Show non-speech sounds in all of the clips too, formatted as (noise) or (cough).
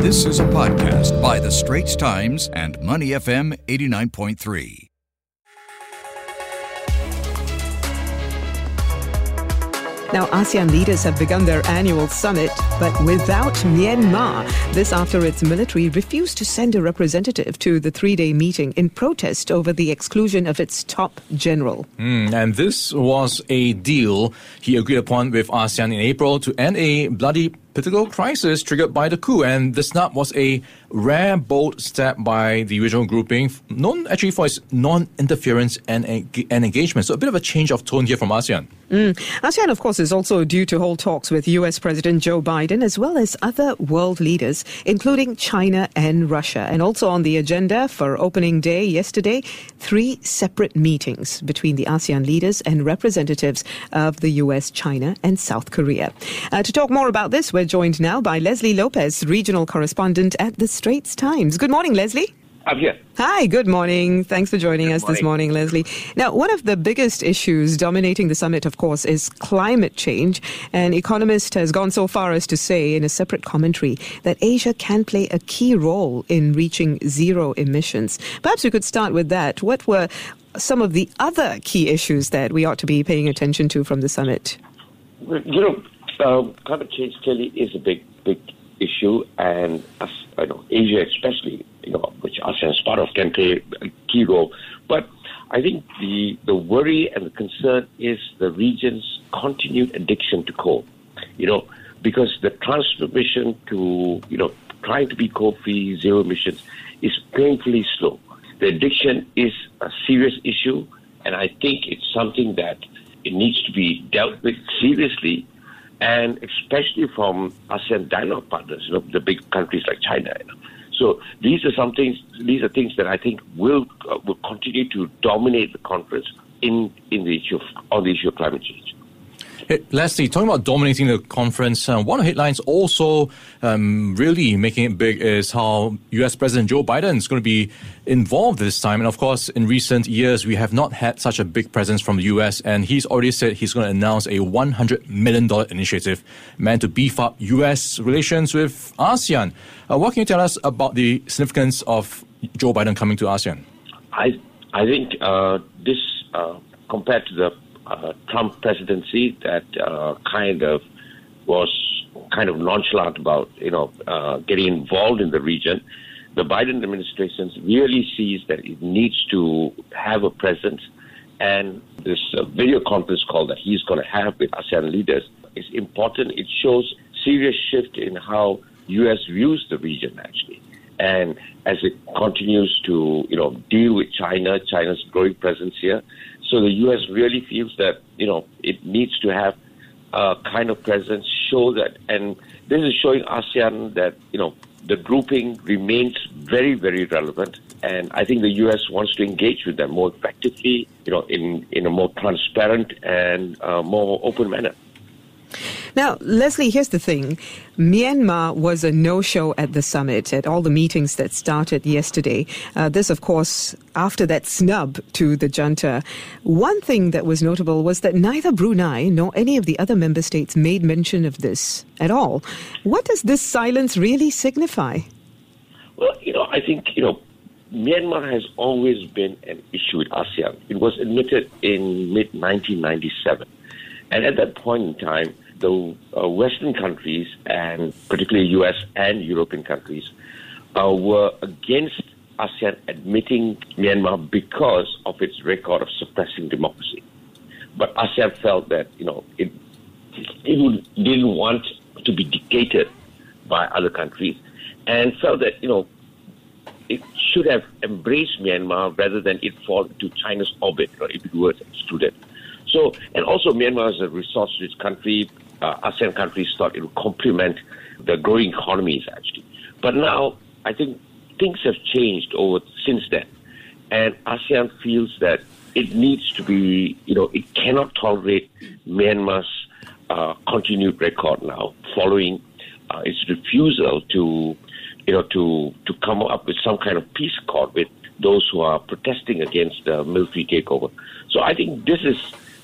This is a podcast by The Straits Times and Money FM 89.3. Now, ASEAN leaders have begun their annual summit, but without Myanmar. This after its military refused to send a representative to the three day meeting in protest over the exclusion of its top general. Mm, and this was a deal he agreed upon with ASEAN in April to end a bloody political crisis triggered by the coup. And the snap was a rare, bold step by the regional grouping, known actually for its non interference and, and engagement. So a bit of a change of tone here from ASEAN. Mm. ASEAN, of course, is also due to hold talks with US President Joe Biden as well as other world leaders, including China and Russia. And also on the agenda for opening day yesterday, three separate meetings between the ASEAN leaders and representatives of the US, China, and South Korea. Uh, to talk more about this, we're joined now by Leslie Lopez, regional correspondent at the Straits Times. Good morning, Leslie. I'm here. Hi, good morning. Thanks for joining good us morning. this morning, Leslie. Now, one of the biggest issues dominating the summit, of course, is climate change. An economist has gone so far as to say in a separate commentary that Asia can play a key role in reaching zero emissions. Perhaps we could start with that. What were some of the other key issues that we ought to be paying attention to from the summit? You know, uh, climate change clearly is a big, big issue, and us, you know, Asia especially, you know, which ASEAN is part of, can play a key role. But I think the the worry and the concern is the region's continued addiction to coal. You know, because the transformation to you know trying to be coal-free, zero emissions, is painfully slow. The addiction is a serious issue, and I think it's something that it needs to be dealt with seriously and especially from ASEAN dialogue partners, you know, the big countries like China. You know. So these are some things. These are things that I think will uh, will continue to dominate the conference in in the issue of, on the issue of climate change. Hey, Leslie, talking about dominating the conference, uh, one of the headlines also um, really making it big is how U.S. President Joe Biden is going to be involved this time. And of course, in recent years, we have not had such a big presence from the U.S. And he's already said he's going to announce a $100 million initiative meant to beef up U.S. relations with ASEAN. Uh, what can you tell us about the significance of Joe Biden coming to ASEAN? I I think uh, this uh, compared to the uh, Trump presidency that uh, kind of was kind of nonchalant about you know uh, getting involved in the region. The Biden administration really sees that it needs to have a presence, and this uh, video conference call that he's going to have with ASEAN leaders is important. It shows serious shift in how U.S. views the region actually. And as it continues to, you know, deal with China, China's growing presence here, so the U.S. really feels that you know it needs to have a kind of presence, show that, and this is showing ASEAN that you know the grouping remains very, very relevant, and I think the U.S. wants to engage with them more effectively, you know, in in a more transparent and uh, more open manner. Now, Leslie, here's the thing Myanmar was a no show at the summit, at all the meetings that started yesterday. Uh, this, of course, after that snub to the junta. One thing that was notable was that neither Brunei nor any of the other member states made mention of this at all. What does this silence really signify? Well, you know, I think, you know, Myanmar has always been an issue with ASEAN. It was admitted in mid 1997. And at that point in time, the uh, Western countries, and particularly US and European countries, uh, were against ASEAN admitting Myanmar because of its record of suppressing democracy. But ASEAN felt that, you know, it, it didn't want to be dictated by other countries and felt that, you know, it should have embraced Myanmar rather than it fall into China's orbit, or if it were excluded. So, and also Myanmar is a resource-rich country. Uh, ASEAN countries thought it would complement the growing economies actually. But now I think things have changed over since then, and ASEAN feels that it needs to be, you know, it cannot tolerate Myanmar's uh, continued record now following uh, its refusal to, you know, to to come up with some kind of peace accord with those who are protesting against the military takeover. So I think this is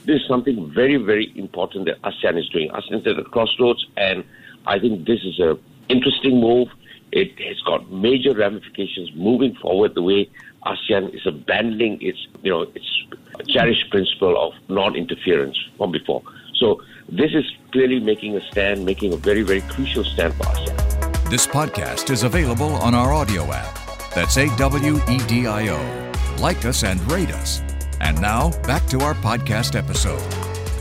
this is something very, very important that ASEAN is doing. ASEAN is at a crossroads, and I think this is an interesting move. It has got major ramifications moving forward. The way ASEAN is abandoning its, you know, its cherished principle of non-interference from before. So this is clearly making a stand, making a very, very crucial stand for ASEAN. This podcast is available on our audio app. That's A W E D I O. Like us and rate us. And now back to our podcast episode.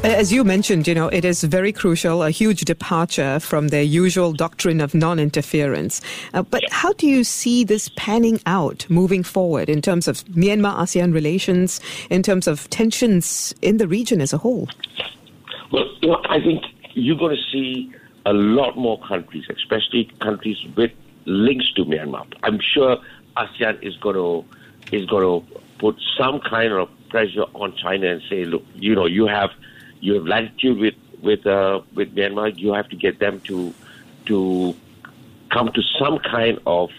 As you mentioned, you know, it is very crucial, a huge departure from their usual doctrine of non interference. Uh, but how do you see this panning out moving forward in terms of Myanmar ASEAN relations, in terms of tensions in the region as a whole? Well, you know, I think you're going to see a lot more countries, especially countries with links to Myanmar. I'm sure ASEAN is going to is going to put some kind of pressure on China and say, look, you know, you have you have latitude with with uh, with Myanmar. You have to get them to to come to some kind of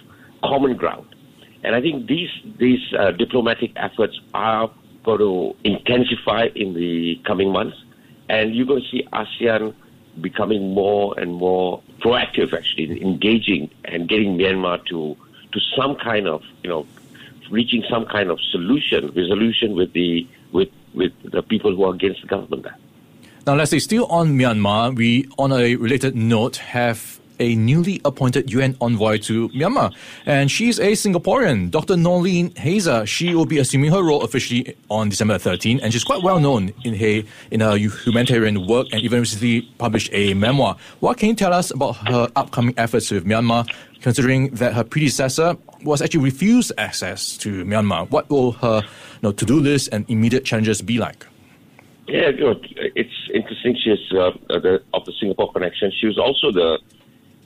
common ground. And I think these these uh, diplomatic efforts are going to intensify in the coming months, and you're going to see ASEAN becoming more and more proactive, actually, in engaging and getting Myanmar to to some kind of you know reaching some kind of solution, resolution with the with with the people who are against the government there. Now, Leslie, still on Myanmar, we, on a related note, have a newly appointed UN envoy to Myanmar. And she's a Singaporean, Dr. Noeleen Heyzer. She will be assuming her role officially on December 13, and she's quite well known in her, in her humanitarian work and even recently published a memoir. What can you tell us about her upcoming efforts with Myanmar, considering that her predecessor was actually refused access to Myanmar? What will her you know, to-do list and immediate challenges be like? Yeah, you know, it's interesting. She's uh, the, of the Singapore connection. She was also the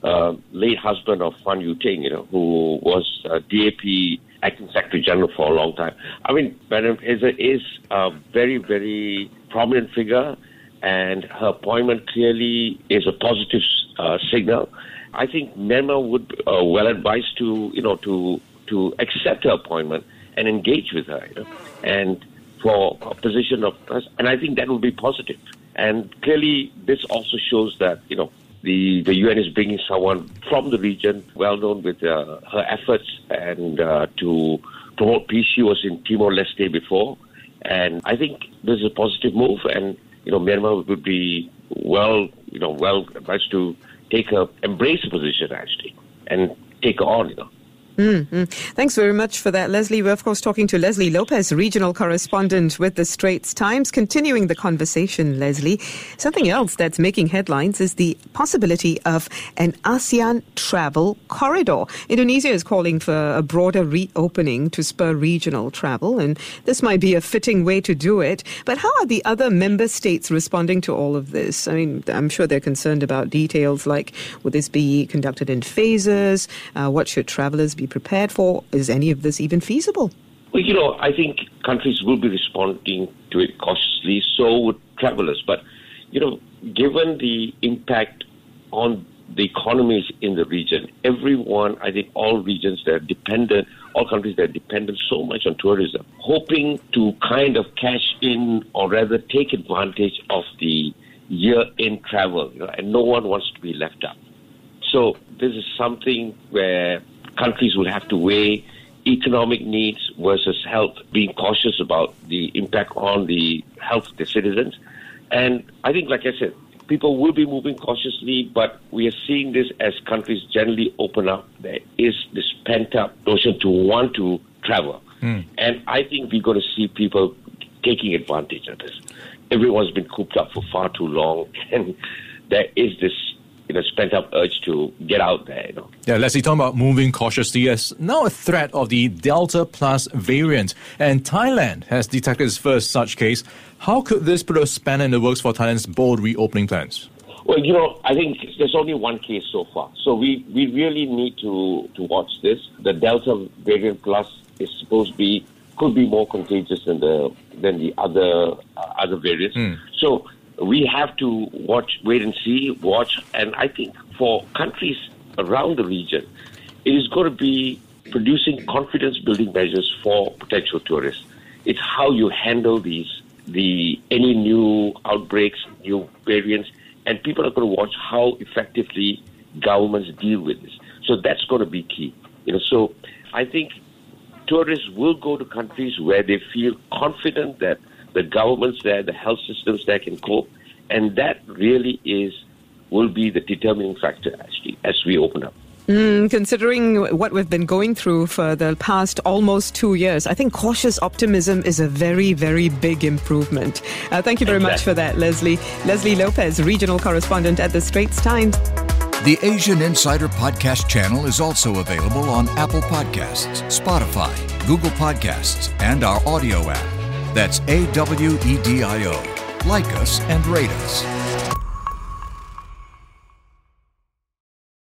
uh, late husband of Fan Yew Teng, you know, who was uh, DAP acting secretary general for a long time. I mean, Madam is a, is a very, very prominent figure, and her appointment clearly is a positive uh, signal. I think Myanmar would uh, well advised to, you know, to to accept her appointment and engage with her, you know, and for a position of trust, and I think that will be positive. And clearly, this also shows that you know the the UN is bringing someone from the region, well known with uh, her efforts and uh, to promote peace. She was in Timor Leste before, and I think this is a positive move. And you know, Myanmar would be well, you know, well advised to take a embrace a position actually and take on. You know. Mm-hmm. Thanks very much for that, Leslie. We're, of course, talking to Leslie Lopez, regional correspondent with the Straits Times. Continuing the conversation, Leslie, something else that's making headlines is the possibility of an ASEAN travel corridor. Indonesia is calling for a broader reopening to spur regional travel, and this might be a fitting way to do it. But how are the other member states responding to all of this? I mean, I'm sure they're concerned about details like will this be conducted in phases? Uh, what should travelers be prepared for? Is any of this even feasible? Well, you know, I think countries will be responding to it cautiously, so would travelers. But, you know, given the impact on the economies in the region, everyone, I think all regions that are dependent, all countries that are dependent so much on tourism, hoping to kind of cash in or rather take advantage of the year in travel, you know, and no one wants to be left out. So this is something where countries will have to weigh economic needs versus health, being cautious about the impact on the health of the citizens. And I think, like I said, people will be moving cautiously, but we are seeing this as countries generally open up. There is this pent up notion to want to travel. Mm. And I think we're going to see people taking advantage of this. Everyone's been cooped up for far too long, (laughs) and there is this you know, spent up urge to get out there, you know. Yeah, Leslie, talking about moving cautiously, there's now a threat of the Delta Plus variant, and Thailand has detected its first such case. How could this put a spanner in the works for Thailand's bold reopening plans? Well, you know, I think there's only one case so far. So we, we really need to, to watch this. The Delta variant plus is supposed to be could be more contagious than the than the other uh, other variants. Mm. So we have to watch, wait and see, watch. And I think for countries around the region, it is going to be producing confidence building measures for potential tourists. It's how you handle these, the any new outbreaks, new variants, and people are going to watch how effectively governments deal with this. So that's going to be key. You know, so I think tourists will go to countries where they feel confident that the governments there, the health systems there can cope, and that really is will be the determining factor actually as we open up. Mm, considering what we've been going through for the past almost two years, I think cautious optimism is a very, very big improvement. Uh, thank you very exactly. much for that, Leslie. Leslie Lopez, regional correspondent at the Straits Times. The Asian Insider Podcast channel is also available on Apple Podcasts, Spotify, Google Podcasts, and our audio app. That's A W E D I O. Like us and rate us.